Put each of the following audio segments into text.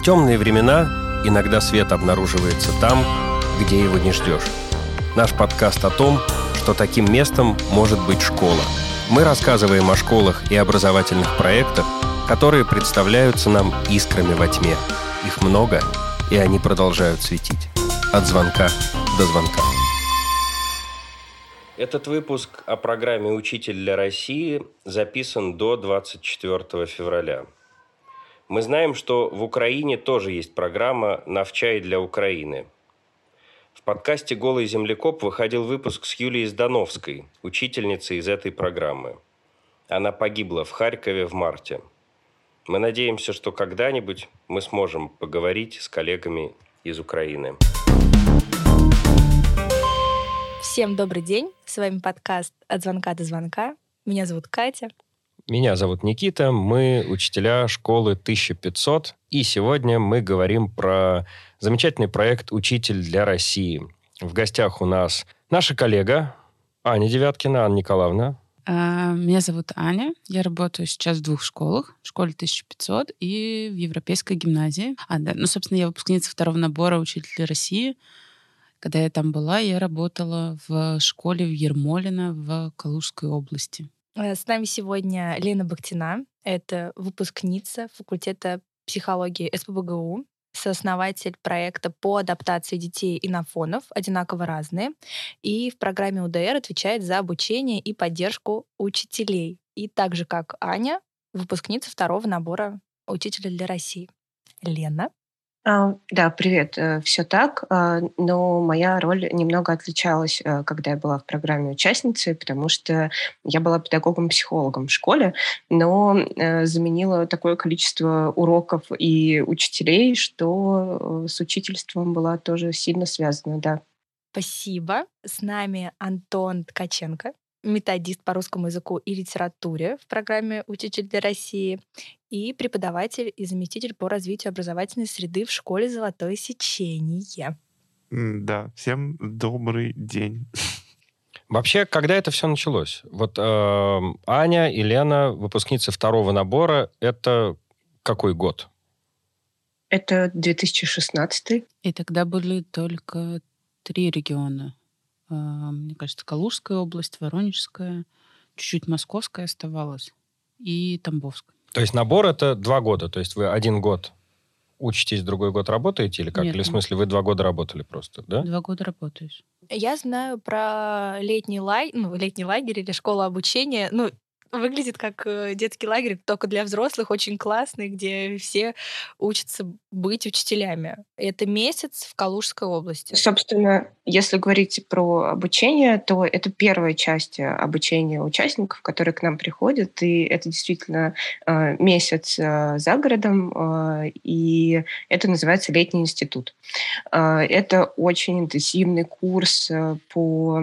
В темные времена иногда свет обнаруживается там, где его не ждешь. Наш подкаст о том, что таким местом может быть школа. Мы рассказываем о школах и образовательных проектах, которые представляются нам искрами во тьме. Их много, и они продолжают светить. От звонка до звонка. Этот выпуск о программе «Учитель для России» записан до 24 февраля. Мы знаем, что в Украине тоже есть программа «Навчай для Украины». В подкасте «Голый землекоп» выходил выпуск с Юлией Здановской, учительницей из этой программы. Она погибла в Харькове в марте. Мы надеемся, что когда-нибудь мы сможем поговорить с коллегами из Украины. Всем добрый день. С вами подкаст «От звонка до звонка». Меня зовут Катя. Меня зовут Никита, мы учителя школы 1500, и сегодня мы говорим про замечательный проект «Учитель для России». В гостях у нас наша коллега Аня Девяткина, Анна Николаевна. А, меня зовут Аня. Я работаю сейчас в двух школах. В школе 1500 и в Европейской гимназии. А, да. Ну, собственно, я выпускница второго набора «Учитель России». Когда я там была, я работала в школе в Ермолино в Калужской области. Э, с нами сегодня Лена Бахтина. Это выпускница факультета психологии СПБГУ, сооснователь проекта по адаптации детей инофонов «Одинаково разные», и в программе УДР отвечает за обучение и поддержку учителей. И так же, как Аня, выпускница второго набора «Учителя для России». Лена. А, да, привет. Э, Все так, а, но моя роль немного отличалась, э, когда я была в программе участницы, потому что я была педагогом-психологом в школе, но э, заменила такое количество уроков и учителей, что с учительством была тоже сильно связана, да. Спасибо. С нами Антон Ткаченко, методист по русскому языку и литературе в программе «Учитель для России» и преподаватель и заместитель по развитию образовательной среды в школе «Золотое сечение». Да, всем добрый день. Вообще, когда это все началось? Вот э, Аня и Лена, выпускницы второго набора, это какой год? Это 2016. И тогда были только три региона. А, мне кажется, Калужская область, Воронежская, чуть-чуть Московская оставалась и Тамбовская. То есть набор это два года, то есть вы один год учитесь, другой год работаете или как? Нет. Или в смысле вы два года работали просто, да? Два года работаешь. Я знаю про летний, лай... ну, летний лагерь или школу обучения. Ну, выглядит как э, детский лагерь, только для взрослых, очень классный, где все учатся быть учителями. Это месяц в Калужской области. Собственно, если говорить про обучение, то это первая часть э, обучения участников, которые к нам приходят, и это действительно э, месяц за городом, и это называется летний институт. Это очень интенсивный курс по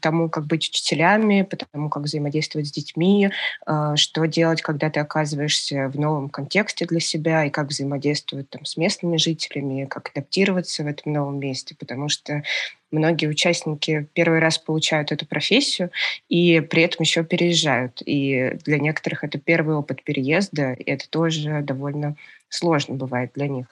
тому, как быть учителями, по тому, как взаимодействовать с детьми, детьми, а, что делать, когда ты оказываешься в новом контексте для себя, и как взаимодействовать там, с местными жителями, как адаптироваться в этом новом месте, потому что многие участники первый раз получают эту профессию и при этом еще переезжают. И для некоторых это первый опыт переезда, и это тоже довольно сложно бывает для них.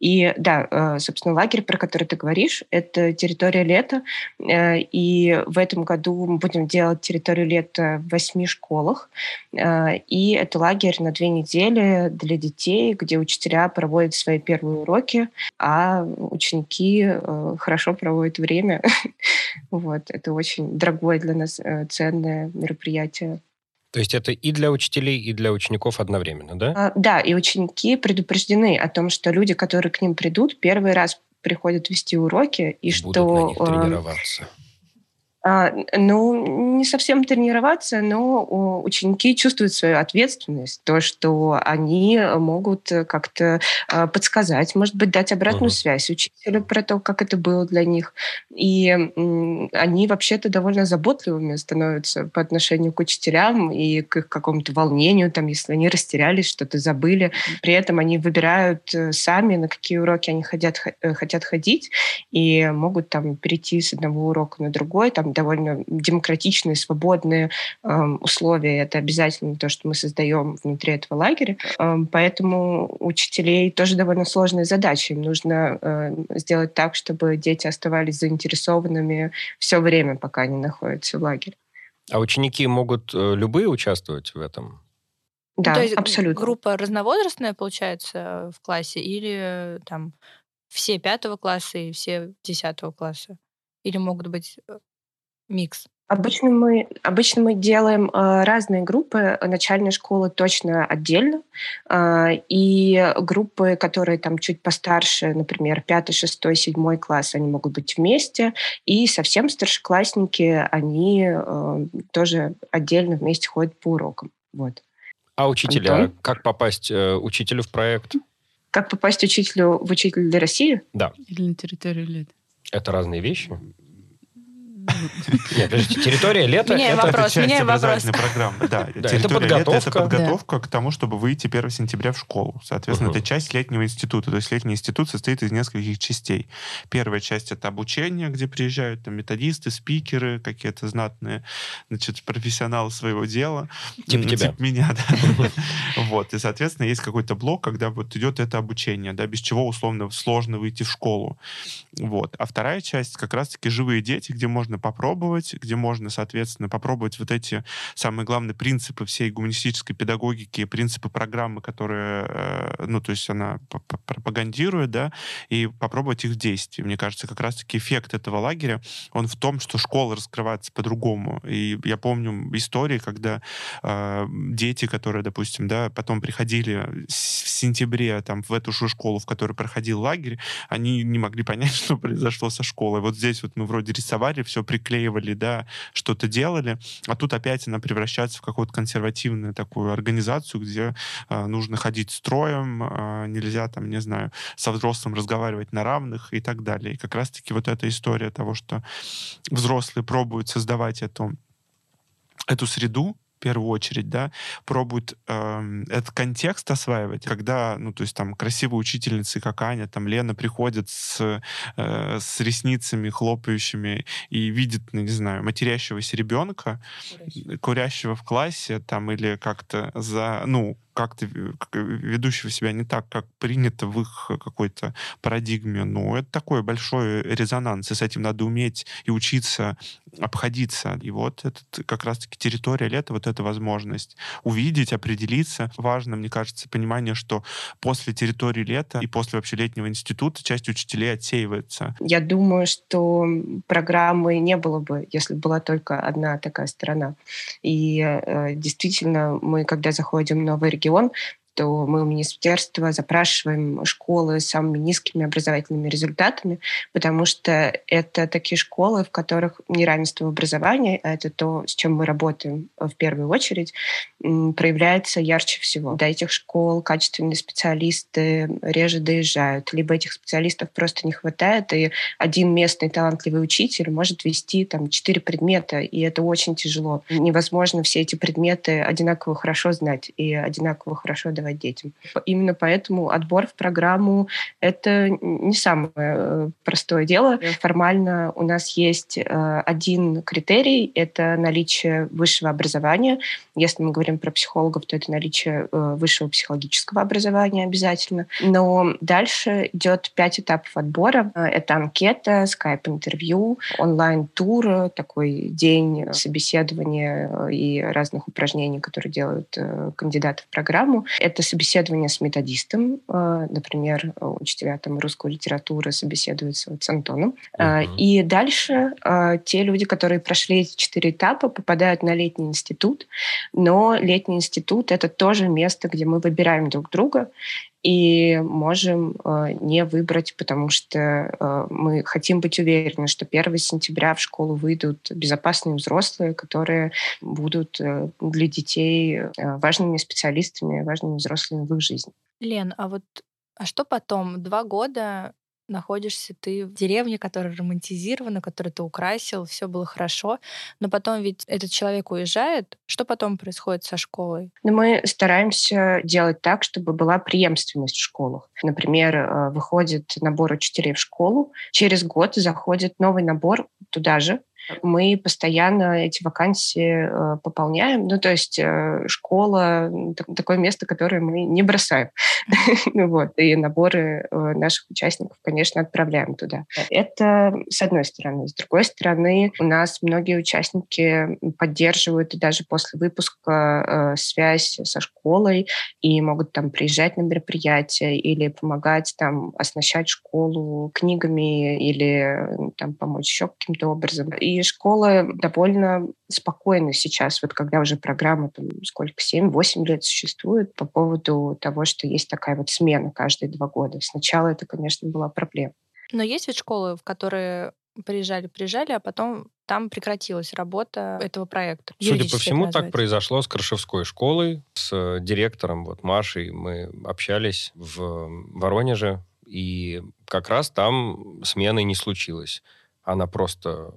И да, э, собственно, лагерь, про который ты говоришь, это территория лета. Э, и в этом году мы будем делать территорию лета в восьми школах. Э, и это лагерь на две недели для детей, где учителя проводят свои первые уроки, а ученики хорошо проводят время. Вот, это очень дорогое для нас ценное мероприятие. То есть это и для учителей, и для учеников одновременно, да? А, да, и ученики предупреждены о том, что люди, которые к ним придут, первый раз приходят вести уроки, и Будут что... на них тренироваться. А, ну, не совсем тренироваться, но ученики чувствуют свою ответственность, то, что они могут как-то а, подсказать, может быть, дать обратную uh-huh. связь учителю про то, как это было для них. И они вообще-то довольно заботливыми становятся по отношению к учителям и к их какому-то волнению, там, если они растерялись, что-то забыли. При этом они выбирают э, сами, на какие уроки они хотят, э, хотят ходить, и могут там перейти с одного урока на другой, там довольно демократичные, свободные эм, условия. Это обязательно то, что мы создаем внутри этого лагеря. Эм, поэтому учителей тоже довольно сложная задача. Им нужно э, сделать так, чтобы дети оставались заинтересованными все время, пока они находятся в лагере. А ученики могут э, любые участвовать в этом? Да, Ну, то есть абсолютно. группа разновозрастная, получается, в классе, или там все пятого класса и все десятого класса? Или могут быть э, микс? Обычно мы, обычно мы делаем э, разные группы. Начальной школы точно отдельно. Э, и группы, которые там чуть постарше, например, пятый, шестой, седьмой класс, они могут быть вместе. И совсем старшеклассники, они э, тоже отдельно вместе ходят по урокам. Вот. А учителя? Антон? Как попасть э, учителю в проект? Как попасть учителю в «Учитель для России»? Да. Или на территорию лет? Это разные вещи? Нет, подождите, территория лета Меняем это... вопрос, часть вопрос. образовательной программы. Да, Да, это территория лета это подготовка. подготовка к тому, чтобы выйти 1 сентября в школу. Соответственно, это часть летнего института. То есть летний институт состоит из нескольких частей. Первая часть это обучение, где приезжают там методисты, спикеры, какие-то знатные, значит, профессионалы своего дела. Типа тебя. Типа меня, да. Вот. И, соответственно, есть какой-то блок, когда вот идет это обучение, да, без чего условно сложно выйти в школу. Вот. А вторая часть как раз-таки живые дети, где можно попробовать, где можно, соответственно, попробовать вот эти самые главные принципы всей гуманистической педагогики, принципы программы, которые, э, ну, то есть она пропагандирует, да, и попробовать их в. Мне кажется, как раз-таки эффект этого лагеря, он в том, что школа раскрывается по-другому. И я помню истории, когда э, дети, которые, допустим, да, потом приходили в сентябре там в эту же школу, в которой проходил лагерь, они не могли понять, что произошло со школой. Вот здесь вот мы вроде рисовали, все приклеивали, да, что-то делали, а тут опять она превращается в какую-то консервативную такую организацию, где э, нужно ходить строем, э, нельзя там, не знаю, со взрослым разговаривать на равных и так далее. И как раз-таки вот эта история того, что взрослые пробуют создавать эту эту среду, в первую очередь, да, пробуют эм, этот контекст осваивать, когда, ну, то есть там красивые учительницы, как Аня, там Лена приходит с, э, с ресницами хлопающими и видит, ну, не знаю, матерящегося ребенка, курящего в классе, там, или как-то за, ну, как-то э, к- ведущего себя не так, как принято в их какой-то парадигме. Ну, это такой большой резонанс, и с этим надо уметь и учиться обходиться. И вот это как раз-таки территория лета, вот эта возможность увидеть, определиться. Важно, мне кажется, понимание, что после территории лета и после вообще летнего института часть учителей отсеивается. Я думаю, что программы не было бы, если бы была только одна такая сторона. И э, действительно, мы, когда заходим в новый регион, регион то мы у министерства запрашиваем школы с самыми низкими образовательными результатами, потому что это такие школы, в которых неравенство в образовании, а это то, с чем мы работаем в первую очередь, проявляется ярче всего. До этих школ качественные специалисты реже доезжают, либо этих специалистов просто не хватает, и один местный талантливый учитель может вести там четыре предмета, и это очень тяжело. Невозможно все эти предметы одинаково хорошо знать и одинаково хорошо давать детям. Именно поэтому отбор в программу — это не самое э, простое дело. Формально у нас есть э, один критерий — это наличие высшего образования. Если мы говорим про психологов, то это наличие э, высшего психологического образования обязательно. Но дальше идет пять этапов отбора. Это анкета, скайп-интервью, онлайн-тур, такой день собеседования и разных упражнений, которые делают кандидаты в программу. Это собеседование с методистом. Э, Например, учителя там, русской литературы собеседуются вот с Антоном. Мгм. И дальше э, те люди, которые прошли эти четыре этапа, попадают на летний институт. Но летний институт — это тоже место, где мы выбираем друг друга и можем э, не выбрать, потому что э, мы хотим быть уверены, что 1 сентября в школу выйдут безопасные взрослые, которые будут э, для детей э, важными специалистами, важными взрослыми в их жизни. Лен, а вот а что потом? Два года находишься ты в деревне, которая романтизирована, которую ты украсил, все было хорошо, но потом ведь этот человек уезжает. Что потом происходит со школой? Но мы стараемся делать так, чтобы была преемственность в школах. Например, э, выходит набор учителей в школу, через год заходит новый набор туда же, Мы постоянно эти вакансии э, пополняем. Ну, то есть э, школа — такое место, которое мы не бросаем. Ну вот. И наборы э, наших участников, конечно, отправляем туда. Это с одной стороны. С другой стороны, у нас многие участники поддерживают и даже после выпуска связь со школой и могут там приезжать на мероприятия или помогать там оснащать школу книгами или там помочь еще каким-то образом. И школа довольно спокойна сейчас, вот когда уже программа там сколько, 7-8 лет существует по поводу того, что есть такая вот смена каждые два года. Сначала это, конечно, была проблема. Но есть ведь школы, в которые приезжали, приезжали, а потом там прекратилась работа этого проекта. Судя по всему, так произошло с Крышевской школой, с директором вот Машей. Мы общались в Воронеже, и как раз там смены не случилось. Она просто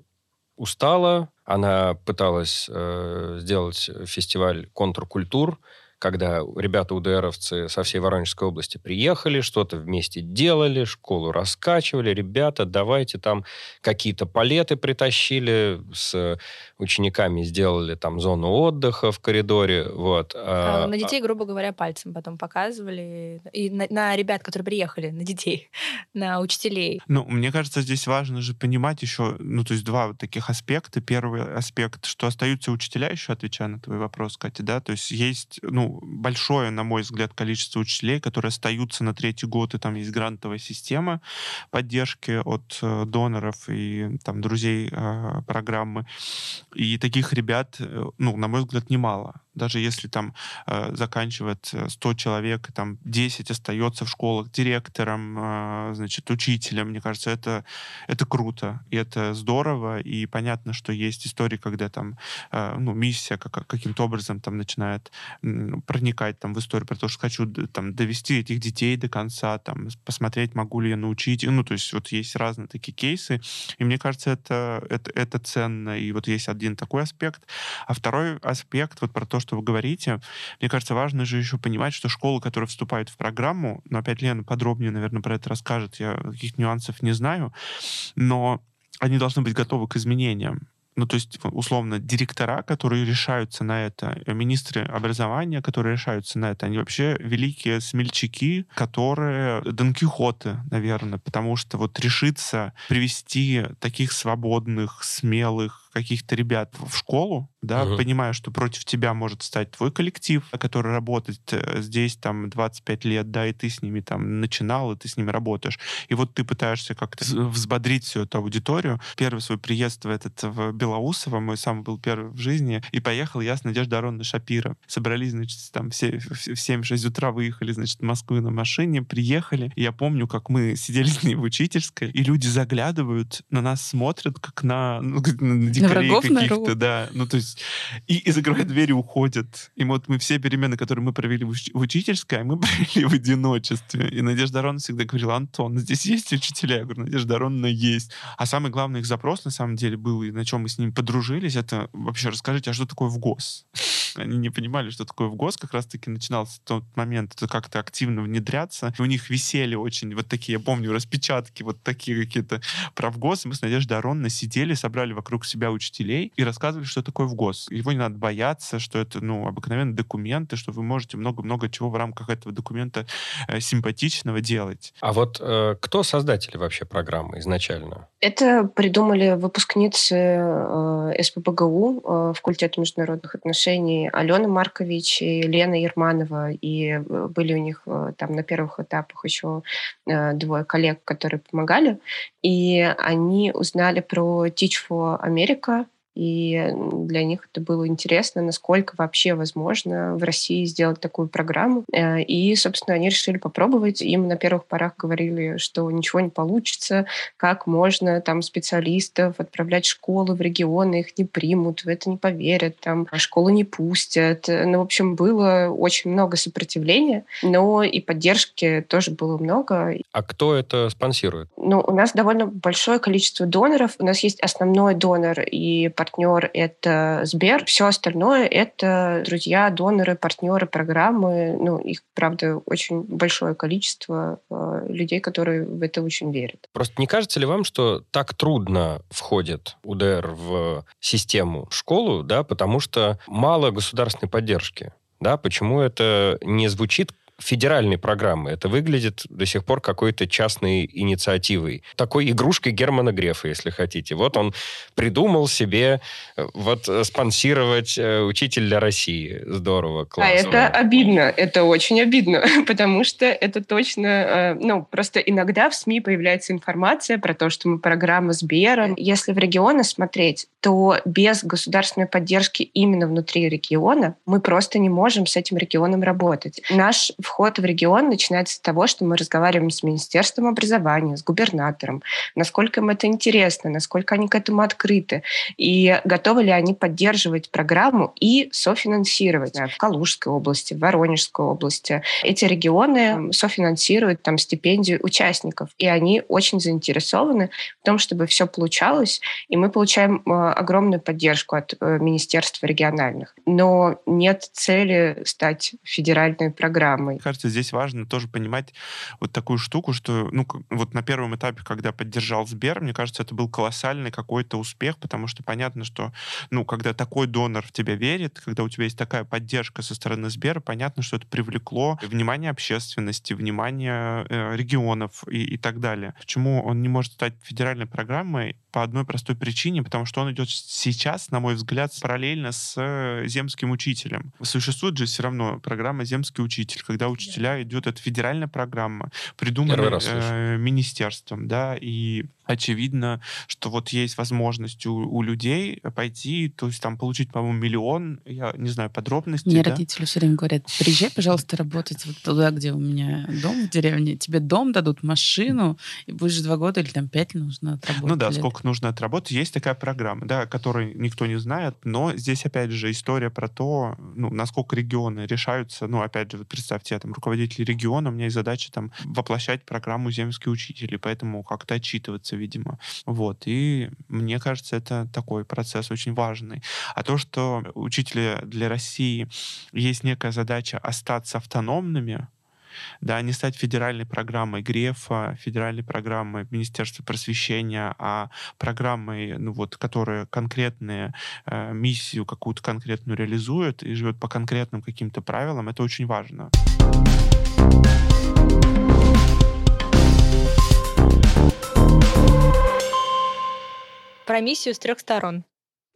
устала, она пыталась э, сделать фестиваль контркультур, когда ребята УДРовцы со всей Воронежской области приехали, что-то вместе делали, школу раскачивали. Ребята, давайте там какие-то палеты притащили, с учениками сделали там зону отдыха в коридоре. Вот. А, а на детей, грубо говоря, пальцем потом показывали. И на, на ребят, которые приехали, на детей, на учителей. Ну, мне кажется, здесь важно же понимать еще, ну, то есть два вот таких аспекта. Первый аспект, что остаются учителя, еще отвечая на твой вопрос, Катя, да, то есть есть, ну, большое, на мой взгляд, количество учителей, которые остаются на третий год, и там есть грантовая система поддержки от э, доноров и там друзей э, программы. И таких ребят, э, ну, на мой взгляд, немало даже если там э, заканчивает 100 человек, там 10 остается в школах директором, э, значит, учителем, мне кажется, это, это круто, и это здорово, и понятно, что есть истории, когда там, э, ну, миссия как, каким-то образом там начинает проникать там в историю про то, что хочу там довести этих детей до конца, там, посмотреть, могу ли я научить, ну, то есть вот есть разные такие кейсы, и мне кажется, это, это, это ценно, и вот есть один такой аспект, а второй аспект вот про то, что вы говорите. Мне кажется, важно же еще понимать, что школы, которые вступают в программу, но опять Лена подробнее, наверное, про это расскажет, я каких нюансов не знаю, но они должны быть готовы к изменениям ну, то есть, условно, директора, которые решаются на это, э, министры образования, которые решаются на это, они вообще великие смельчаки, которые Дон Кихоты, наверное, потому что вот решиться привести таких свободных, смелых, каких-то ребят в школу, да, угу. понимая, что против тебя может стать твой коллектив, который работает э, здесь там 25 лет, да, и ты с ними там начинал, и ты с ними работаешь. И вот ты пытаешься как-то взбодрить всю эту аудиторию. Первый свой приезд в этот в Белоусово, мой сам был первый в жизни, и поехал я с Надеждой Аронной Шапира. Собрались, значит, там все в 7-6 утра выехали, значит, в Москву на машине, приехали. И я помню, как мы сидели с ней в учительской, и люди заглядывают, на нас смотрят, как на, ну, на дикарей каких-то, да. Ну, то есть, и, и закрывают двери, уходят. И вот мы все перемены, которые мы провели в, уч- в учительской, мы провели в одиночестве. И Надежда Ароновна всегда говорила, Антон, здесь есть учителя? Я говорю, Надежда Ароновна есть. А самый главный их запрос, на самом деле, был, и на чем мы с ними подружились, это вообще расскажите, а что такое в ГОС? Они не понимали, что такое в ГОС. Как раз-таки начинался тот момент, это как-то активно внедряться. И у них висели очень вот такие, я помню, распечатки, вот такие какие-то про ВГОС. И мы с Надеждой Ароновной сидели, собрали вокруг себя учителей и рассказывали, что такое ВГОС. Его не надо бояться, что это, ну, обыкновенные документы, что вы можете много-много чего в рамках этого документа э, симпатичного делать. А вот э, кто создатели вообще программы изначально? Это придумали выпускницы э, СПБГУ, э, факультета международных отношений, Алена Маркович и Лена Ерманова. И э, были у них э, там на первых этапах еще э, двое коллег, которые помогали. И они узнали про Teach for America, и для них это было интересно, насколько вообще возможно в России сделать такую программу. Э, и, собственно, они решили попробовать. Им на первых порах говорили, что ничего не получится, как можно там специалистов отправлять в школы в регионы, их не примут, в это не поверят, там школу не пустят. Ну, в общем, было очень много сопротивления, но и поддержки тоже было много. А кто это спонсирует? Ну, у нас довольно большое количество доноров. У нас есть основной донор и партнер партнер — это Сбер. Все остальное — это друзья, доноры, партнеры программы. Ну, их, правда, очень большое количество э, людей, которые в это очень верят. Просто не кажется ли вам, что так трудно входит УДР в систему школу, да, потому что мало государственной поддержки? Да, почему это не звучит федеральной программы. Это выглядит до сих пор какой-то частной инициативой. Такой игрушкой Германа Грефа, если хотите. Вот он придумал себе э, вот э, спонсировать э, учитель для России. Здорово, классно. А это обидно, это очень обидно, потому что это точно, ну, просто иногда в СМИ появляется информация про то, что мы программа Сбера. Если в регионы смотреть, то без государственной поддержки именно внутри региона мы просто не можем с этим регионом работать. Наш вход в регион начинается с того, что мы разговариваем с Министерством образования, с губернатором, насколько им это интересно, насколько они к этому открыты, и готовы ли они поддерживать программу и софинансировать в Калужской области, в Воронежской области. Эти регионы софинансируют там стипендию участников, и они очень заинтересованы в том, чтобы все получалось, и мы получаем э, огромную поддержку от э, министерств региональных. Но нет цели стать федеральной программой. Мне кажется, здесь важно тоже понимать вот такую штуку, что ну, вот на первом этапе, когда поддержал Сбер, мне кажется, это был колоссальный какой-то успех, потому что понятно, что ну, когда такой донор в тебя верит, когда у тебя есть такая поддержка со стороны Сбера, понятно, что это привлекло внимание общественности, внимание э, регионов и, и так далее. Почему он не может стать федеральной программой? По одной простой причине, потому что он идет сейчас, на мой взгляд, параллельно с э, земским учителем. Существует же все равно программа «Земский учитель», когда учителя идет, это федеральная программа, придуманная э, министерством, да, и очевидно, что вот есть возможность у, у людей пойти, то есть там получить, по-моему, миллион, я не знаю подробностей. Мне да? родители все время говорят, приезжай, пожалуйста, работать вот туда, где у меня дом в деревне, тебе дом дадут, машину, и будешь два года или там пять нужно отработать. Ну да, лет. сколько нужно отработать. Есть такая программа, да, о которой никто не знает, но здесь, опять же, история про то, ну, насколько регионы решаются, ну, опять же, вот представьте, я там руководитель региона, у меня есть задача там воплощать программу «Земские учители», поэтому как-то отчитываться, видимо. Вот. И мне кажется, это такой процесс очень важный. А то, что учителя для России есть некая задача остаться автономными, да, не стать федеральной программой Грефа, федеральной программой Министерства просвещения, а программой, ну вот, которая конкретную э, миссию какую-то конкретную реализует и живет по конкретным каким-то правилам, это очень важно. Про миссию с трех сторон.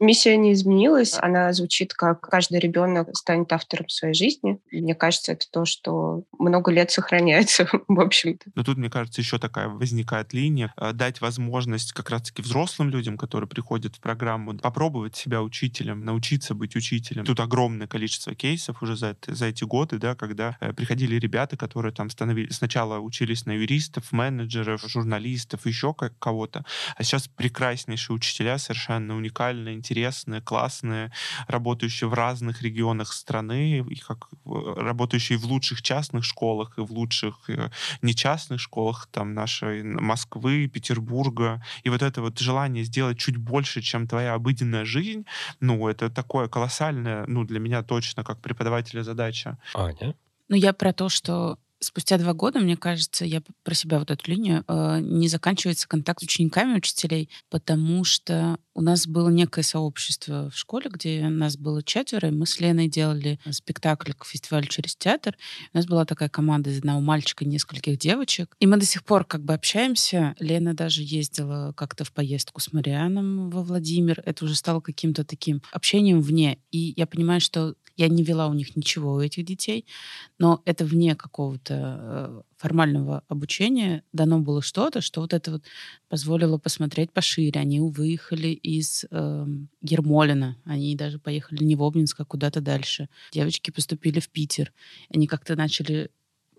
Миссия не изменилась. Она звучит как «каждый ребенок станет автором своей жизни». Мне кажется, это то, что много лет сохраняется, в общем-то. Но тут, мне кажется, еще такая возникает линия. Э, дать возможность как раз-таки взрослым людям, которые приходят в программу, попробовать себя учителем, научиться быть учителем. Тут огромное количество кейсов уже за, за эти годы, да, когда э, приходили ребята, которые там становились, сначала учились на юристов, менеджеров, журналистов, еще кого-то, а сейчас прекраснейшие учителя, совершенно уникальные, интересные, классные, работающие в разных регионах страны, и как работающие в лучших частных школах и в лучших э, нечастных школах там нашей Москвы, Петербурга. И вот это вот желание сделать чуть больше, чем твоя обыденная жизнь, ну, это такое колоссальное, ну, для меня точно, как преподавателя задача. Аня? Ну, я про то, что спустя два года, мне кажется, я про себя вот эту линию, э, не заканчивается контакт с учениками учителей, потому что у нас было некое сообщество в школе, где нас было четверо, и мы с Леной делали спектакль к фестивалю через театр. У нас была такая команда из одного мальчика и нескольких девочек. И мы до сих пор как бы общаемся. Лена даже ездила как-то в поездку с Марианом во Владимир. Это уже стало каким-то таким общением вне. И я понимаю, что я не вела у них ничего, у этих детей, но это вне какого-то э, формального обучения дано было что-то, что вот это вот позволило посмотреть пошире. Они выехали из э, Ермолина, они даже поехали не в Обнинск, а куда-то дальше. Девочки поступили в Питер. Они как-то начали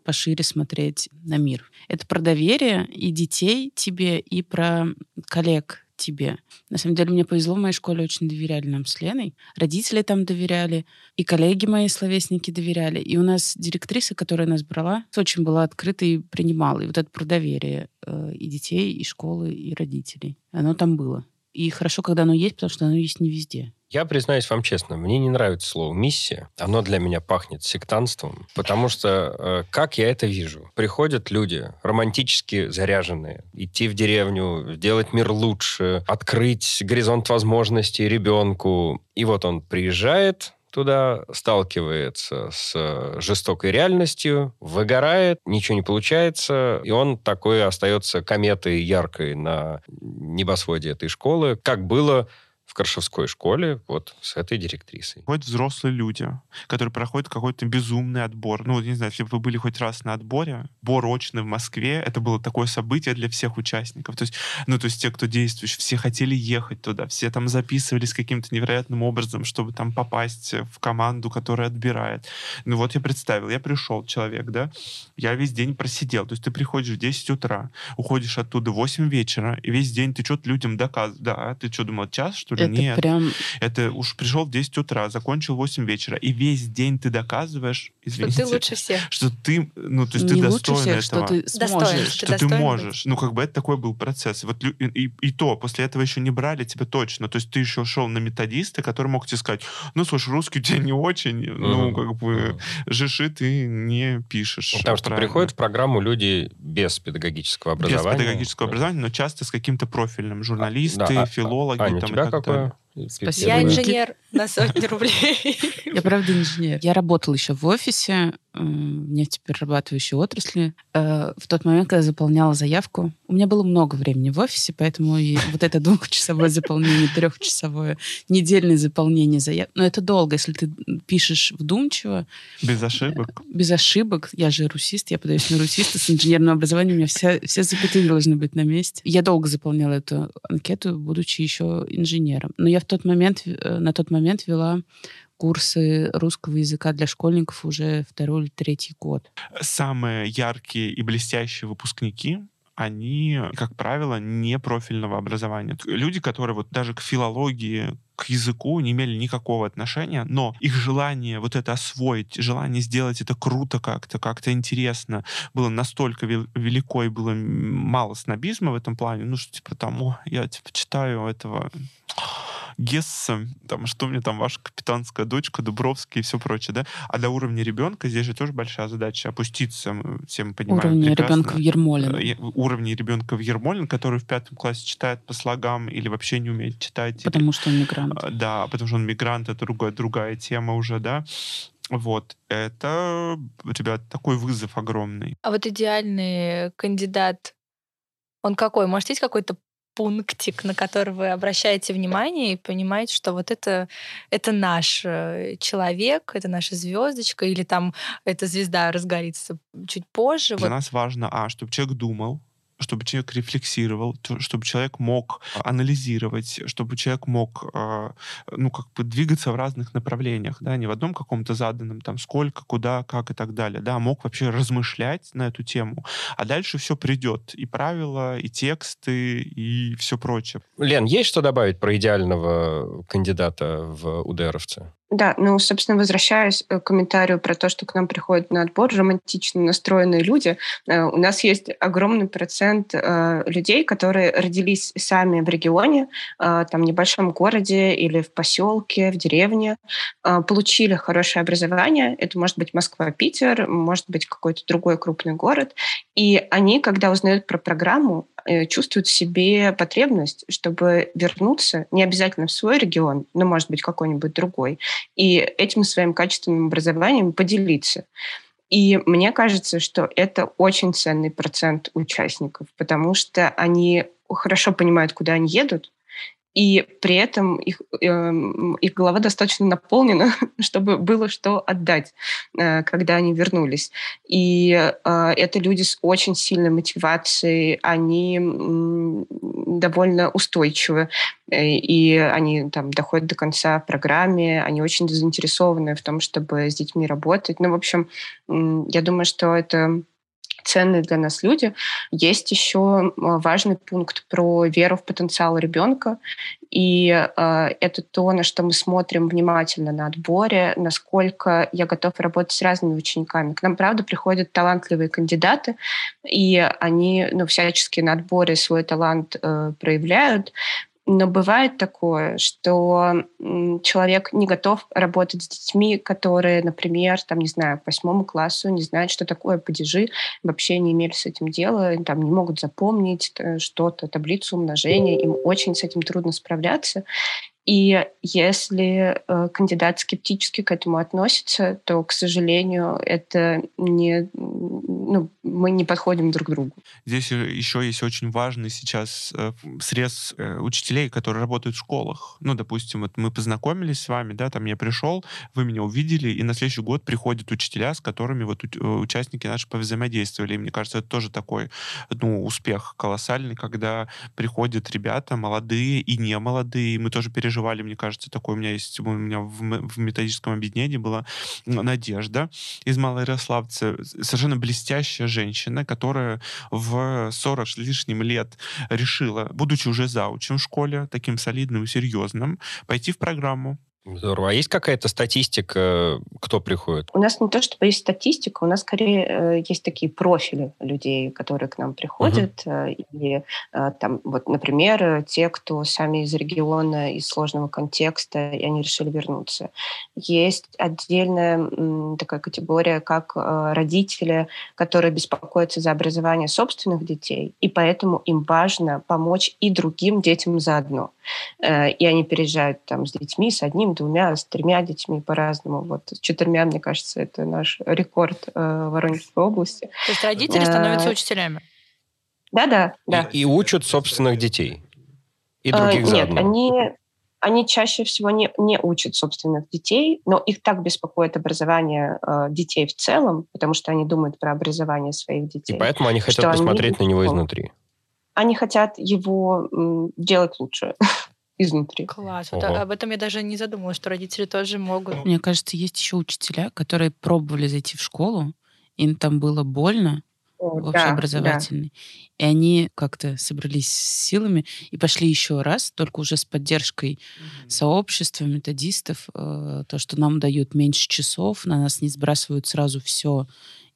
пошире смотреть на мир. Это про доверие и детей тебе, и про коллег тебе. На самом деле мне повезло, в моей школе очень доверяли нам с Леной. Родители там доверяли, и коллеги мои словесники доверяли. И у нас директриса, которая нас брала, очень была открыта и принимала. И вот это про доверие э, и детей, и школы, и родителей. Оно там было. И хорошо, когда оно есть, потому что оно есть не везде. Я признаюсь вам честно, мне не нравится слово «миссия». Оно для меня пахнет сектантством, потому что, э, как я это вижу, приходят люди, романтически заряженные, идти в деревню, сделать мир лучше, открыть горизонт возможностей ребенку. И вот он приезжает, туда, сталкивается с жестокой реальностью, выгорает, ничего не получается, и он такой остается кометой яркой на небосводе этой школы, как было в Каршевской школе вот с этой директрисой. Ходят взрослые люди, которые проходят какой-то безумный отбор. Ну, не знаю, если бы вы были хоть раз на отборе, отбор очный в Москве, это было такое событие для всех участников. То есть, ну, то есть те, кто действующий, все хотели ехать туда, все там записывались каким-то невероятным образом, чтобы там попасть в команду, которая отбирает. Ну, вот я представил, я пришел, человек, да, я весь день просидел. То есть ты приходишь в 10 утра, уходишь оттуда в 8 вечера, и весь день ты что-то людям доказываешь. Да, ты что, думал, час, что ли? Это Нет. прям... Это уж пришел в 10 утра, закончил в 8 вечера, и весь день ты доказываешь, Что извините, ты лучше всех. что ты, ну, то есть не ты лучше достоин всех, этого. что ты Достоин, сможешь. что что ты достоин можешь. Ну, как бы это такой был процесс. И Вот, и, и- и то, после этого еще не брали тебя точно. То есть ты еще шел на методиста, который мог тебе сказать, ну, слушай, русский у тебя не очень, ну, Мгм. как бы, жиши ты не пишешь. Ну, Потому что правильно. приходят в программу люди без педагогического без образования. педагогического Да. образования, но часто с каким-то профильным. Журналисты, Да, а- филологи Аня, у там, и тебя так далее. Спасибо, Я инженер на сотни рублей. Я правда инженер. Я работала еще в офисе в нефтеперерабатывающей отрасли. Э, В тот момент, когда заполняла заявку, у меня было много времени в офисе, поэтому и вот это двухчасовое заполнение, трехчасовое, недельное заполнение заявки. Но это долго, если ты пишешь вдумчиво, Без ошибок. без ошибок. Я же русист, я подаюсь на русиста с инженерным образованием, у меня все, все запятые должны быть на месте. Я долго заполняла эту анкету, будучи еще инженером. Но я в тот момент, э, на тот момент вела курсы русского языка для школьников уже второй или третий год. Самые яркие и блестящие выпускники они, как правило, не профильного образования. Люди, которые вот даже к филологии, к языку не имели никакого отношения, но их желание вот это освоить, желание сделать это круто как-то, как-то интересно, было настолько вел- велико и было мало снобизма в этом плане, ну что типа там, о, я типа читаю этого Гесса, там, что мне там ваша капитанская дочка, Дубровский и все прочее, да? А до уровня ребенка здесь же тоже большая задача опуститься, мы все мы понимаем Уровень прекрасно. ребенка в Ермолино. Э, уровни ребенка в Ермолин, который в пятом классе читает по слогам или вообще не умеет читать. или- Потому что он мигрант. а, Да, потому что он мигрант, это другая, другая тема уже, да. Вот, это, ребят, такой вызов огромный. А вот идеальный кандидат, он какой? Может, есть какой-то пунктик, на который вы обращаете внимание и понимаете, что вот это, это наш э, человек, это наша звездочка, или там эта звезда разгорится чуть позже. Для Вот нас важно, а, чтобы человек думал, чтобы человек рефлексировал, то- чтобы человек мог анализировать, чтобы человек мог, а, ну, как бы двигаться в разных направлениях, да, не в одном каком-то заданном, там, сколько, куда, как и так далее, да, мог вообще размышлять на эту тему, а дальше все придет, и правила, и тексты, и все прочее. Лен, есть что добавить про идеального кандидата в УДРовцы? Да, ну, собственно, возвращаясь э, к комментарию про то, что к нам приходят на отбор романтично настроенные люди, э, у нас есть огромный процент э, людей, которые родились сами в регионе, там, в небольшом городе или в поселке, в деревне, получили хорошее образование, это может быть Москва, Питер, может быть какой-то другой крупный город, и они, когда узнают про программу, чувствуют в себе потребность, чтобы вернуться, не обязательно в свой регион, но, может быть, какой-нибудь другой, и этим своим качественным образованием поделиться. И мне кажется, что это очень ценный процент участников, потому что они хорошо понимают, куда они едут, и при этом их, эм, их голова достаточно наполнена, чтобы было что отдать, э, когда они вернулись. И э, это люди с очень сильной мотивацией, они м, довольно устойчивы, э, и они там доходят до конца программе, они очень заинтересованы в том, чтобы с детьми работать. Ну, в общем, м, я думаю, что это ценные для нас люди. Есть еще важный пункт про веру в потенциал ребенка. И э, это то, на что мы смотрим внимательно на отборе, насколько я готов работать с разными учениками. К нам, правда, приходят талантливые кандидаты, и они ну, всячески на отборе свой талант э, проявляют. Но бывает такое, что человек не готов работать с детьми, которые, например, там, не знаю, к восьмому классу не знают, что такое падежи, вообще не имели с этим дела, там не могут запомнить э, что-то, таблицу умножения, им очень с этим трудно справляться. И если э, кандидат скептически к этому относится, то, к сожалению, это не, ну, мы не подходим друг к другу. Здесь еще есть очень важный сейчас э, срез э, учителей, которые работают в школах. Ну, допустим, вот мы познакомились с вами, да, там я пришел, вы меня увидели, и на следующий год приходят учителя, с которыми вот э, участники наши повзаимодействовали. И мне кажется, это тоже такой, ну, успех колоссальный, когда приходят ребята молодые и не молодые. Мы тоже переживали, мне кажется, такой у меня есть, у меня в методическом объединении была Надежда из Малоярославца, совершенно блестящая женщина, которая в 40 с лишним лет решила, будучи уже заучим в школе, таким солидным и серьезным, пойти в программу Здорово. А есть какая-то статистика, кто приходит? У нас не то, чтобы есть статистика, у нас скорее э, есть такие профили людей, которые к нам приходят. Uh-huh. И э, там, вот, например, те, кто сами из региона, из сложного контекста, и они решили вернуться. Есть отдельная такая категория, как родители, которые беспокоятся за образование собственных детей, и поэтому им важно помочь и другим детям заодно. И они переезжают там с детьми, с одним, двумя, с тремя детьми по-разному. Вот с четырьмя, мне кажется, это наш рекорд э, Воронежской области. То есть родители э, становятся учителями? Да-да. да. И, и учат собственных детей? И других э, заодно? Нет, они, они чаще всего не, не учат собственных детей, но их так беспокоит образование э, детей в целом, потому что они думают про образование своих детей. И поэтому они хотят посмотреть они, на него изнутри. Они хотят его м, делать лучше. изнутри. Класс. Вот об этом я даже не задумывалась, что родители тоже могут. Мне кажется, есть еще учителя, которые пробовали зайти в школу, им там было больно, О, в общеобразовательный. Да, да. И они как-то собрались с силами и пошли еще раз, только уже с поддержкой mm-hmm. сообщества, методистов, э, то, что нам дают меньше часов, на нас не сбрасывают сразу все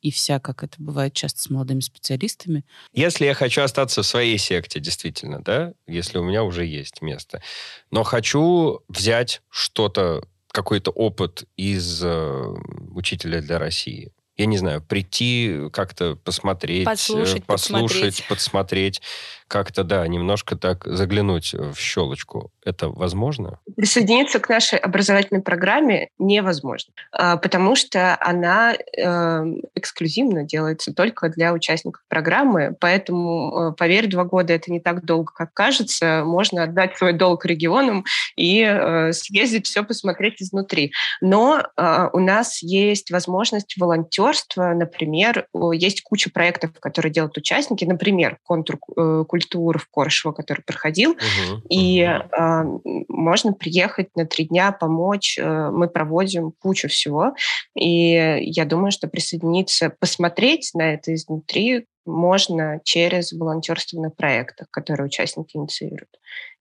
и вся, как это бывает часто с молодыми специалистами. Если я хочу остаться в своей секте, действительно, да, если у меня уже есть место, но хочу взять что-то, какой-то опыт из э, учителя для России, я не знаю, прийти как-то посмотреть, послушать, послушать, подсмотреть. подсмотреть как-то, да, немножко так заглянуть в щелочку. Это возможно? Присоединиться к нашей образовательной программе невозможно, а, потому что она эм, эксклюзивно делается только для участников программы, поэтому, э, поверь, два года это не так долго, как кажется. Можно отдать свой долг регионам и э, съездить все посмотреть изнутри. Но э, у нас есть возможность волонтерства, например, есть куча проектов, которые делают участники, например, контур культур в Коршево, который проходил. Uh-huh, и. Э, можно приехать на три дня, помочь. Э, мы проводим кучу всего. И я думаю, что присоединиться, посмотреть на это изнутри можно через волонтерство на проектах, которые участники инициируют.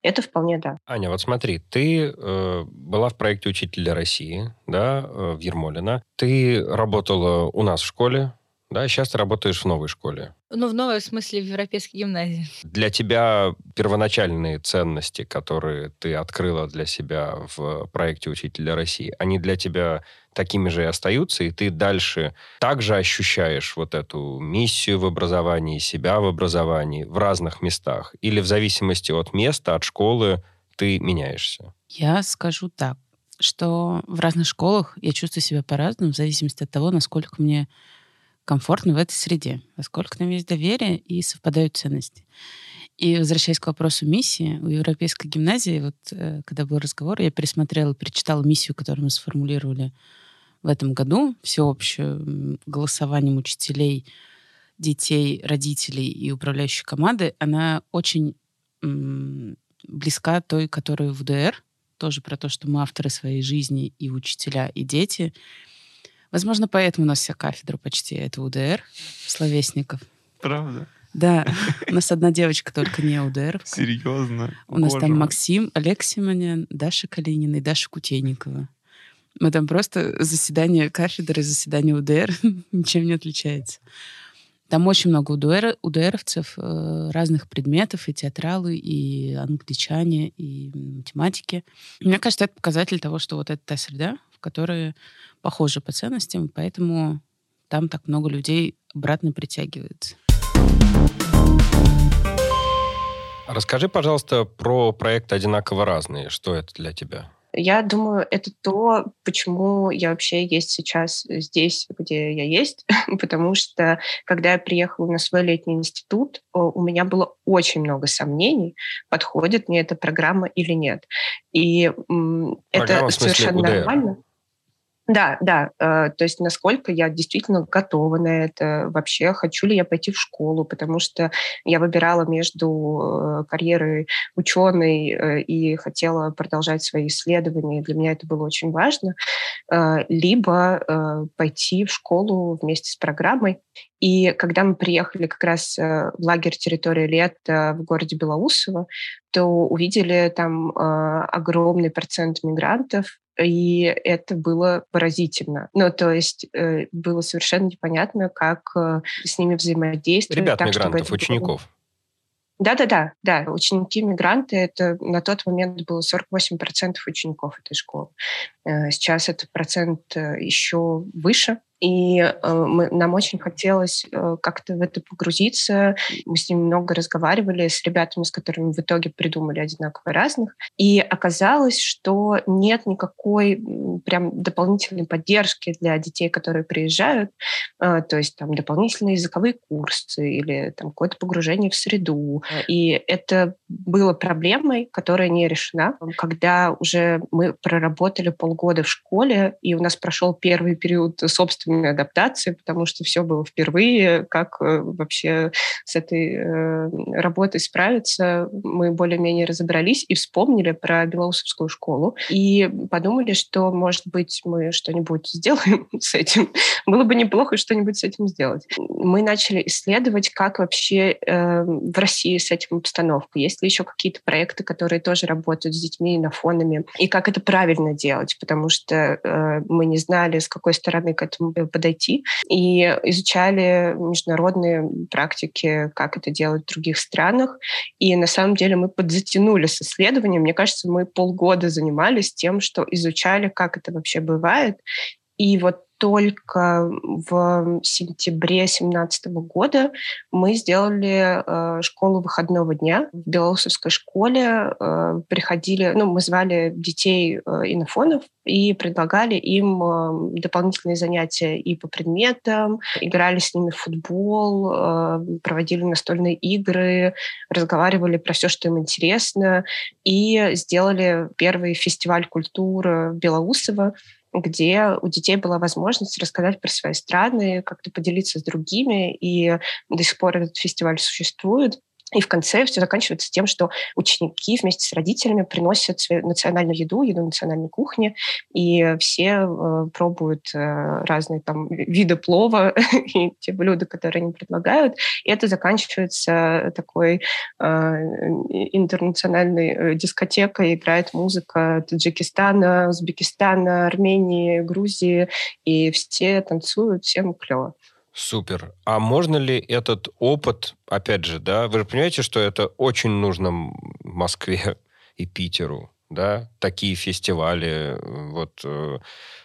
Это вполне да. Аня, вот смотри, ты э, была в проекте «Учитель для России», да, э, в Ермолино. Ты работала у нас в школе, да, сейчас ты работаешь в новой школе. Ну, в новой, в смысле, в европейской гимназии. Для тебя первоначальные ценности, которые ты открыла для себя в проекте «Учитель для России», они для тебя такими же и остаются, и ты дальше также ощущаешь вот эту миссию в образовании, себя в образовании в разных местах? Или в зависимости от места, от школы ты меняешься? Я скажу так, что в разных школах я чувствую себя по-разному, в зависимости от того, насколько мне комфортно в этой среде, насколько там есть доверие и совпадают ценности. И возвращаясь к вопросу миссии, у Европейской гимназии, вот э, когда был разговор, я пересмотрела, перечитала миссию, которую мы сформулировали в этом году, всеобщую, голосованием учителей, детей, родителей и управляющей команды, она очень близка той, которая в ДР, тоже про то, что мы авторы своей жизни и учителя, и дети, Возможно, поэтому у нас вся кафедра почти это УДР, словесников. Правда? Да, у нас одна девочка только не УДР. Серьезно? У нас там Максим, Олег Симонян, Даша Калинина и Даша Кутейникова. Мы там просто заседание кафедры, заседание УДР ничем не отличается. Там очень много УДР, УДРовцев э, разных предметов, и театралы, и англичане, и математики. Мне кажется, это показатель того, что вот это та среда, в которой похожи по ценностям, поэтому там так много людей обратно притягивается. Расскажи, пожалуйста, про проект «Одинаково разные». Что это для тебя? Я думаю, это то, почему я вообще есть сейчас здесь, где я есть, потому что когда я приехала на свой летний институт, у меня было очень много сомнений, подходит мне эта программа или нет. И программа, это совершенно УДР. нормально. Да, да. Э, то есть насколько я действительно готова на это, вообще хочу ли я пойти в школу, потому что я выбирала между э, карьерой ученой э, и хотела продолжать свои исследования, для меня это было очень важно, либо пойти в школу вместе с программой. И когда мы приехали как раз в лагерь территории лета в городе Белоусово, то увидели там огромный процент мигрантов, и это было поразительно. Ну, то есть э, было совершенно непонятно, как э, с ними взаимодействовать. Ребят, так, мигрантов, учеников. Да-да-да, да. Ученики-мигранты, это на тот момент было 48% учеников этой школы. Э, сейчас этот процент еще выше. И э, мы, нам очень хотелось э, как-то в это погрузиться. Мы с ними много разговаривали, с ребятами, с которыми в итоге придумали одинаково разных. И оказалось, что нет никакой прям дополнительной поддержки для детей, которые приезжают. Э, то есть там дополнительные языковые курсы или там какое-то погружение в среду. И это было проблемой, которая не решена. Когда уже мы проработали полгода в школе, и у нас прошел первый период собственной адаптации, потому что все было впервые, как э, вообще с этой э, работой справиться. Мы более-менее разобрались и вспомнили про Белоусовскую школу и подумали, что, может быть, мы что-нибудь сделаем с этим. Было бы неплохо что-нибудь с этим сделать. Мы начали исследовать, как вообще э, в России с этим обстановка. Есть ли еще какие-то проекты, которые тоже работают с детьми на фонами, и как это правильно делать, потому что э, мы не знали, с какой стороны к этому подойти, и изучали международные практики, как это делать в других странах. И на самом деле мы подзатянули с исследованием. Мне кажется, мы полгода занимались тем, что изучали, как это вообще бывает. И вот только в сентябре 2017 года мы сделали э, школу выходного дня. В Белоусовской школе э, приходили, ну, мы звали детей э, инофонов и предлагали им э, дополнительные занятия и по предметам, играли с ними в футбол, э, проводили настольные игры, разговаривали про все, что им интересно, и сделали первый фестиваль культуры Белоусово, где у детей была возможность рассказать про свои страны, как-то поделиться с другими, и до сих пор этот фестиваль существует. И в конце все заканчивается тем, что ученики вместе с родителями приносят свою национальную еду, еду национальной кухни, и все э, пробуют э, разные там виды плова и те блюда, которые они предлагают. И это заканчивается такой э, интернациональной э, дискотекой, играет музыка Таджикистана, Узбекистана, Армении, Грузии, и все танцуют, всем клево. Супер. А можно ли этот опыт, опять же, да, вы же понимаете, что это очень нужно Москве и Питеру, да, такие фестивали, вот э,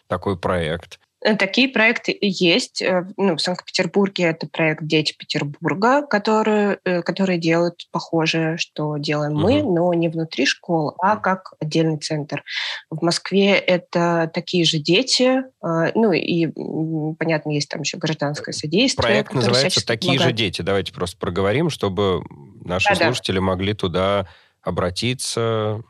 такой проект. Э, такие проекты есть. Э, ну, в Санкт-Петербурге это проект «Дети Петербурга», которые, э, которые делают похожее, что делаем мы, угу. но не внутри школ, а как отдельный центр. В Москве это такие же дети, ну и, понятно, есть там еще гражданское содействие. Проект называется «Такие помогает. же дети». Давайте просто проговорим, чтобы наши да, слушатели да. могли туда обратиться,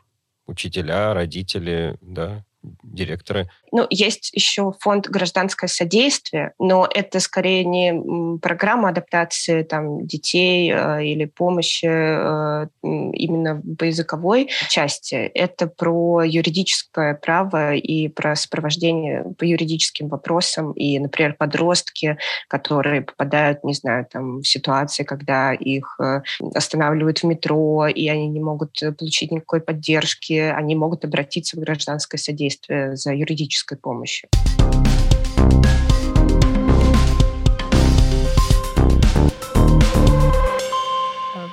учителя, родители, да? Директоры? Ну, есть еще фонд «Гражданское содействие», но это скорее не программа адаптации там, детей э, или помощи э, именно по языковой части. Это про юридическое право и про сопровождение по юридическим вопросам. И, например, подростки, которые попадают, не знаю, там, в ситуации, когда их э, останавливают в метро, и они не могут получить никакой поддержки, они могут обратиться в гражданское содействие взаимодействия, э, за юридической помощью.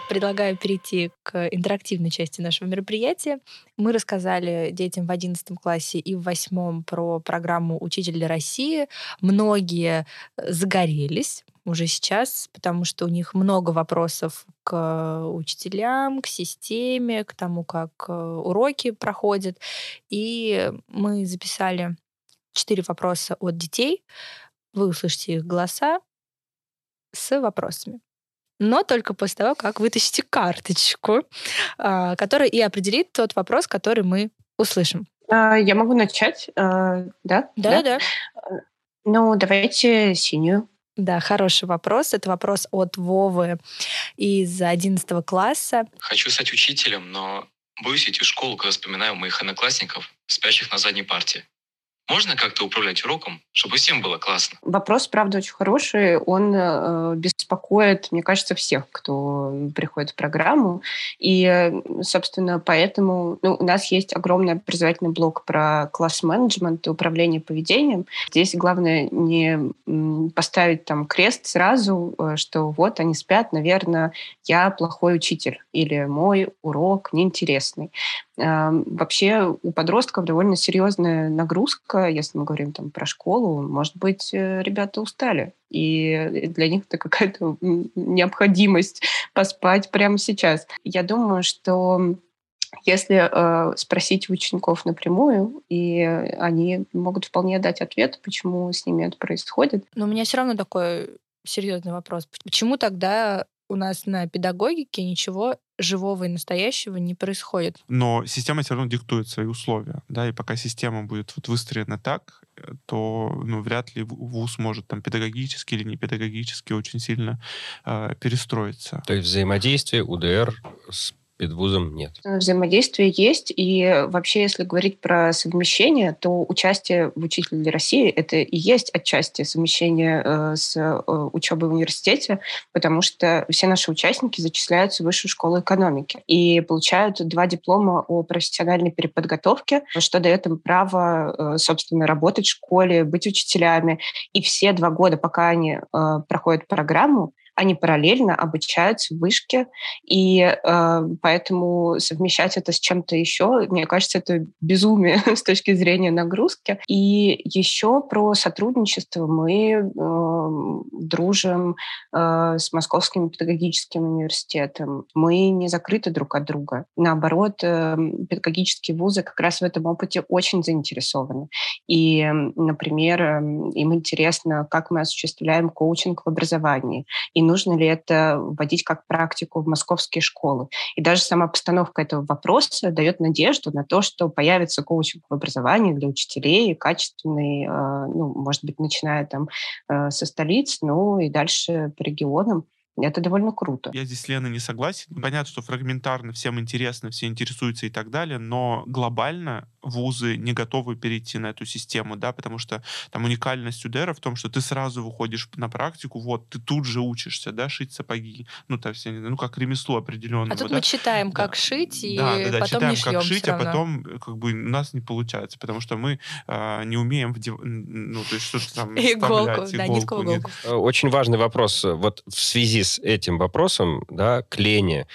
предлагаю перейти к интерактивной части нашего мероприятия. Мы рассказали детям в 11 классе и в 8 про программу «Учитель для России». Многие э, загорелись, уже сейчас, потому что у них много вопросов к учителям, к системе, к тому, как э, уроки проходят. И мы записали четыре вопроса от детей. Вы услышите их голоса с вопросами но только после того, как вытащите карточку, а, которая и определит тот вопрос, который мы услышим. А, я могу начать, а, да? Да, да. Ну, давайте синюю. Да, хороший вопрос. Это вопрос от Вовы из 11 класса. Хочу стать учителем, но боюсь идти в школу, когда вспоминаю моих одноклассников, спящих на задней парте. Можно как-то управлять уроком, чтобы всем было классно? Вопрос, правда, очень хороший. Он э, беспокоит, мне кажется, всех, кто приходит в программу. И, собственно, поэтому ну, у нас есть огромный образовательный блок про класс-менеджмент и управление поведением. Здесь главное не поставить там крест сразу, э, что вот они спят, наверное, я плохой учитель или мой урок неинтересный. Вообще у подростков довольно серьезная нагрузка, если мы говорим там про школу. Может быть, э, ребята устали, и для них это какая-то необходимость поспать прямо сейчас. Я думаю, что если э, спросить учеников напрямую, и они могут вполне дать ответ, почему с ними это происходит. Но у меня все равно такой серьезный вопрос. Почему тогда у нас на педагогике ничего живого и настоящего не происходит. Но система все равно диктует свои условия, да, и пока система будет вот выстроена так, э, то ну, вряд ли ВУЗ может там педагогически или не педагогически очень сильно э, перестроиться. То есть взаимодействие УДР с педвузом нет. Э, взаимодействие есть, и вообще, если говорить про совмещение, то участие в «Учителе России» — это и есть отчасти совмещение э, с э, учебой в университете, потому что все наши участники зачисляются в Высшую школу экономики и получают два диплома о профессиональной переподготовке, что дает им право, собственно, работать в школе, быть учителями. И все два года, пока они проходят программу, они параллельно обучаются в вышке, и э, поэтому совмещать это с чем-то еще, мне кажется, это безумие с точки зрения нагрузки. И еще про сотрудничество мы э, дружим э, с Московским педагогическим университетом. Мы не закрыты друг от друга. Наоборот, э, педагогические вузы как раз в этом опыте очень заинтересованы. И, например, э, им интересно, как мы осуществляем коучинг в образовании. И нужно ли это вводить как практику в московские школы. И даже сама постановка этого вопроса дает надежду на то, что появится коучинг в образовании для учителей, качественный, э, ну, может быть, начиная там э, со столиц, ну и дальше по регионам. Это довольно круто. Я здесь с Леной не согласен. Понятно, что фрагментарно всем интересно, все интересуются и так далее, но глобально вузы не готовы перейти на эту систему, да, потому что там уникальность УДР в том, что ты сразу выходишь на практику, вот, ты тут же учишься, да, шить сапоги, ну, то есть, ну, как ремесло определенное. А тут да? мы читаем, как да. шить, и да, да, да, потом читаем, не шьем как шить, а потом, как бы, у нас не получается, потому что мы э, не умеем, вдев... ну, то есть, что-то там иголку, да, нитковую иголку. Э, очень важный вопрос, вот в связи с этим вопросом, да, к Лене,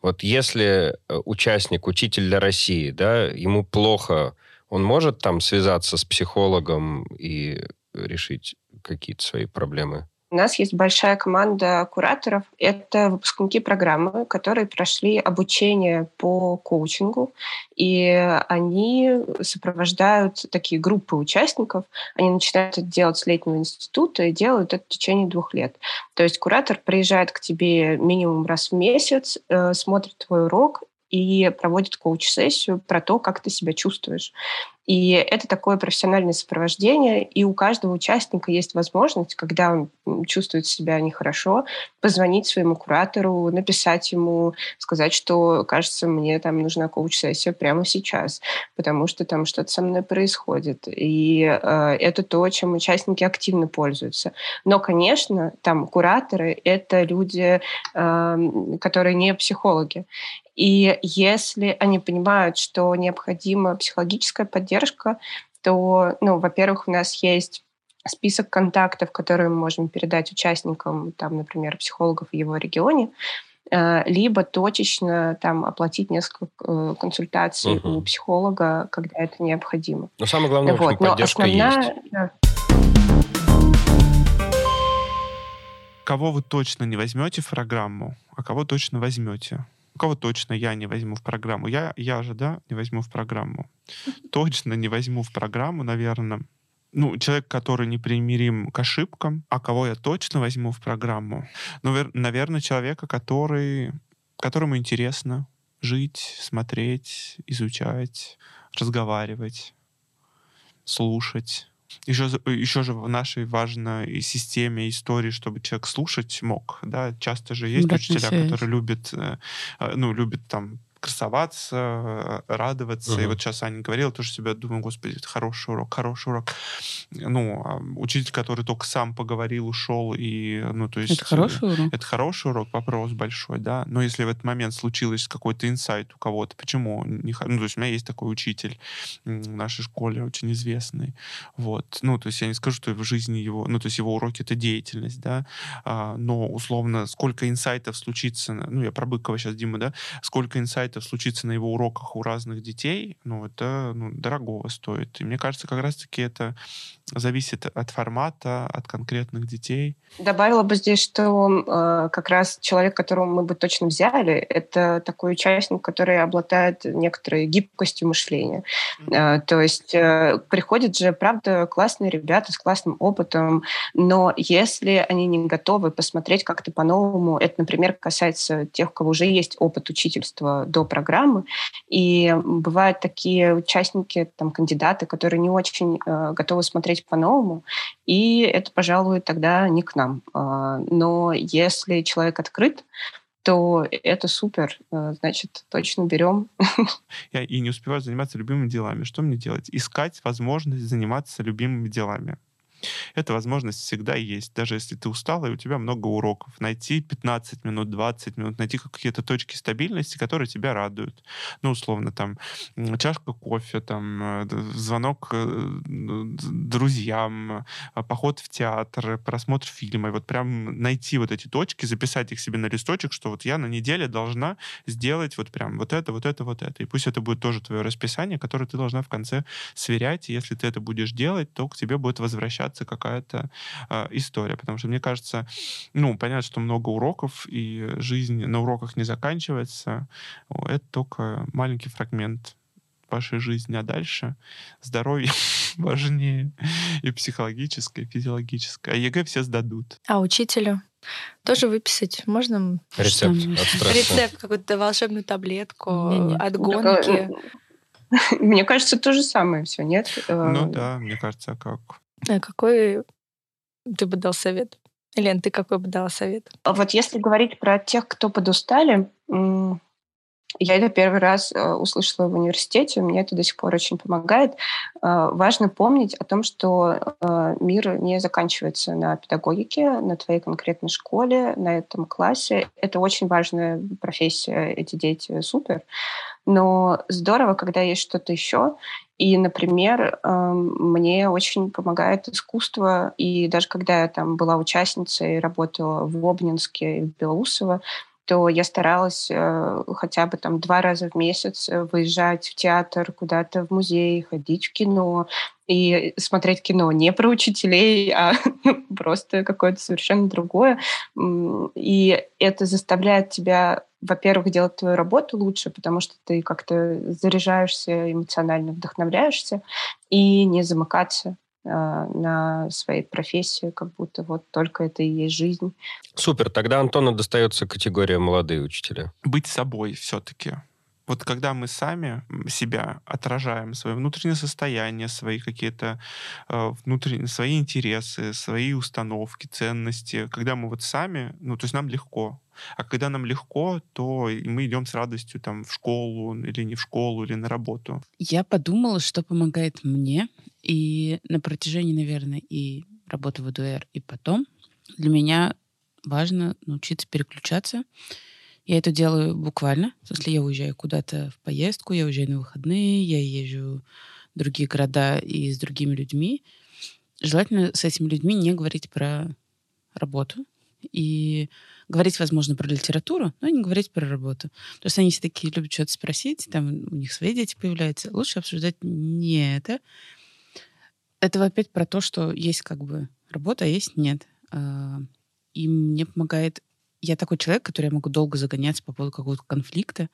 вот если э, участник, учитель для России, да, ему плохо, он может там связаться с психологом и решить какие-то свои проблемы? У нас есть большая команда кураторов. Это выпускники программы, которые прошли обучение по коучингу, и они сопровождают такие группы участников. Они начинают это делать с летнего института и делают это в течение двух лет. То есть куратор приезжает к тебе минимум раз в месяц, э, смотрит твой урок и проводит коуч-сессию про то, как ты себя чувствуешь. И это такое профессиональное сопровождение, и у каждого участника есть возможность, когда он чувствует себя нехорошо, позвонить своему куратору, написать ему, сказать, что, кажется, мне там нужна коуч-сессия прямо сейчас, потому что там что-то со мной происходит. И э, это то, чем участники активно пользуются. Но, конечно, там кураторы — это люди, э, которые не психологи. И если они понимают, что необходима психологическая поддержка, то, ну, во-первых, у нас есть список контактов, которые мы можем передать участникам, там, например, психологов в его регионе. либо точечно там оплатить несколько консультаций угу. у психолога, когда это необходимо. Но самое главное, вот. общем, поддержка Но основная, есть. Да. Кого вы точно не возьмете в программу, а кого точно возьмете? Кого точно я не возьму в программу? Я, я же, да, не возьму в программу. Точно не возьму в программу, наверное, ну, человек, который непримирим к ошибкам, а кого я точно возьму в программу? Ну, наверное, человека, который, которому интересно жить, смотреть, изучать, разговаривать, слушать. Еще, еще же в нашей важной системе истории, чтобы человек слушать мог, да, часто же есть Обратная учителя, которые любят, э, э, ну, любят там красоваться, радоваться. Uh-huh. И вот сейчас Аня говорила, тоже себя думаю, господи, это хороший урок, хороший урок. Ну, а учитель, который только сам поговорил, ушел, и, ну, то есть... Это хороший урок? Это хороший урок, вопрос большой, да. Но если в этот момент случилось какой-то инсайт у кого-то, почему не... Ну, то есть у меня есть такой учитель в нашей школе, очень известный. Вот. Ну, то есть я не скажу, что в жизни его... Ну, то есть его уроки — это деятельность, да. А, но, условно, сколько инсайтов случится... Ну, я про Быкова сейчас, Дима, да? Сколько инсайтов это случится на его уроках у разных детей, ну, это ну, дорогого стоит. И мне кажется, как раз-таки это зависит от формата, от конкретных детей. Добавила бы здесь, что э, как раз человек, которого мы бы точно взяли, это такой участник, который обладает некоторой гибкостью мышления. Э, то есть э, приходят же, правда, классные ребята с классным опытом, но если они не готовы посмотреть как-то по-новому, это, например, касается тех, у кого уже есть опыт учительства до программы, и бывают такие участники, там, кандидаты, которые не очень э, готовы смотреть по-новому, и это, пожалуй, тогда не к нам. Э, но если человек открыт, то это супер. Э, значит, точно берем. Я и не успеваю заниматься любимыми делами. Что мне делать? Искать возможность заниматься любимыми делами. Эта возможность всегда есть. Даже если ты устал, и у тебя много уроков. Найти 15 минут, 20 минут, найти какие-то точки стабильности, которые тебя радуют. Ну, условно, там, чашка кофе, там, э, звонок э, друзьям, э, поход в театр, просмотр фильма. И вот прям найти вот эти точки, записать их себе на листочек, что вот я на неделе должна сделать вот прям вот это, вот это, вот это. И пусть это будет тоже твое расписание, которое ты должна в конце сверять. И если ты это будешь делать, то к тебе будет возвращаться получаться какая-то э, история. Потому что мне кажется, ну, понятно, что много уроков, и жизнь на уроках не заканчивается. Это только маленький фрагмент вашей жизни, а дальше здоровье важнее и психологическое, и физиологическое. А ЕГЭ все сдадут. А учителю? Тоже выписать можно? Рецепт Рецепт, какую-то волшебную таблетку от гонки. Мне кажется, то же самое все, нет? Ну э, да, мне кажется, как? А какой ты бы дал совет? Лен, ты какой бы дала совет? А вот если говорить про тех, кто подустали, я это первый раз э, услышала в университете, мне это до сих пор очень помогает. Э, важно помнить о том, что мир не заканчивается на педагогике, на твоей конкретной школе, на этом классе. Это очень важная профессия, эти дети супер. Но здорово, когда есть что-то еще. И, например, эм, мне очень помогает искусство. И даже когда я там была участницей, работала в Обнинске и в Белоусово, то я старалась э, хотя бы там два раза в месяц э, выезжать в театр, куда-то в музей, ходить в кино и смотреть кино не про учителей, а просто какое-то совершенно другое. И это заставляет тебя, во-первых, делать твою работу лучше, потому что ты как-то заряжаешься, эмоционально вдохновляешься, и не замыкаться на своей профессии, как будто вот только это и есть жизнь. Супер, тогда Антону достается категория молодые учителя. Быть собой все-таки. Вот когда мы сами себя отражаем, свое внутреннее состояние, свои какие-то э, внутренние, свои интересы, свои установки, ценности, когда мы вот сами, ну, то есть нам легко. А когда нам легко, то мы идем с радостью там в школу или не в школу, или на работу. Я подумала, что помогает мне, и на протяжении, наверное, и работы в ВДР, и потом для меня важно научиться переключаться я это делаю буквально. В смысле, я уезжаю куда-то в поездку, я уезжаю на выходные, я езжу в другие города и с другими людьми. Желательно с этими людьми не говорить про работу. и говорить, возможно, про литературу, но не говорить про работу. То есть они все такие любят что-то спросить, там у них свои дети появляются. Лучше обсуждать не это. Это опять про то, что есть как бы работа, а есть нет. А, и мне помогает... Я такой человек, который я могу долго загоняться по поводу какого-то конфликта.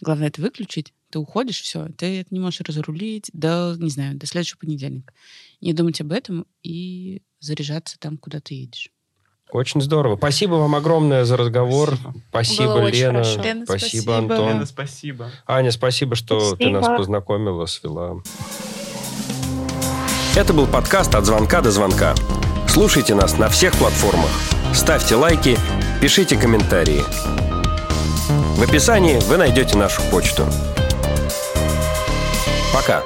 Главное это выключить. Ты уходишь, все. Ты это не можешь разрулить до, не знаю, до следующего понедельника. Не думать об этом и заряжаться там, куда ты едешь. Очень здорово. Спасибо вам огромное за разговор. Спасибо, спасибо Лена. Лена. Спасибо, спасибо, Антон. Лена, спасибо. Аня, спасибо, что спасибо. ты нас познакомила, свела. Это был подкаст «От звонка до звонка». Слушайте нас на всех платформах. Ставьте лайки, пишите комментарии. В описании вы найдете нашу почту. Пока.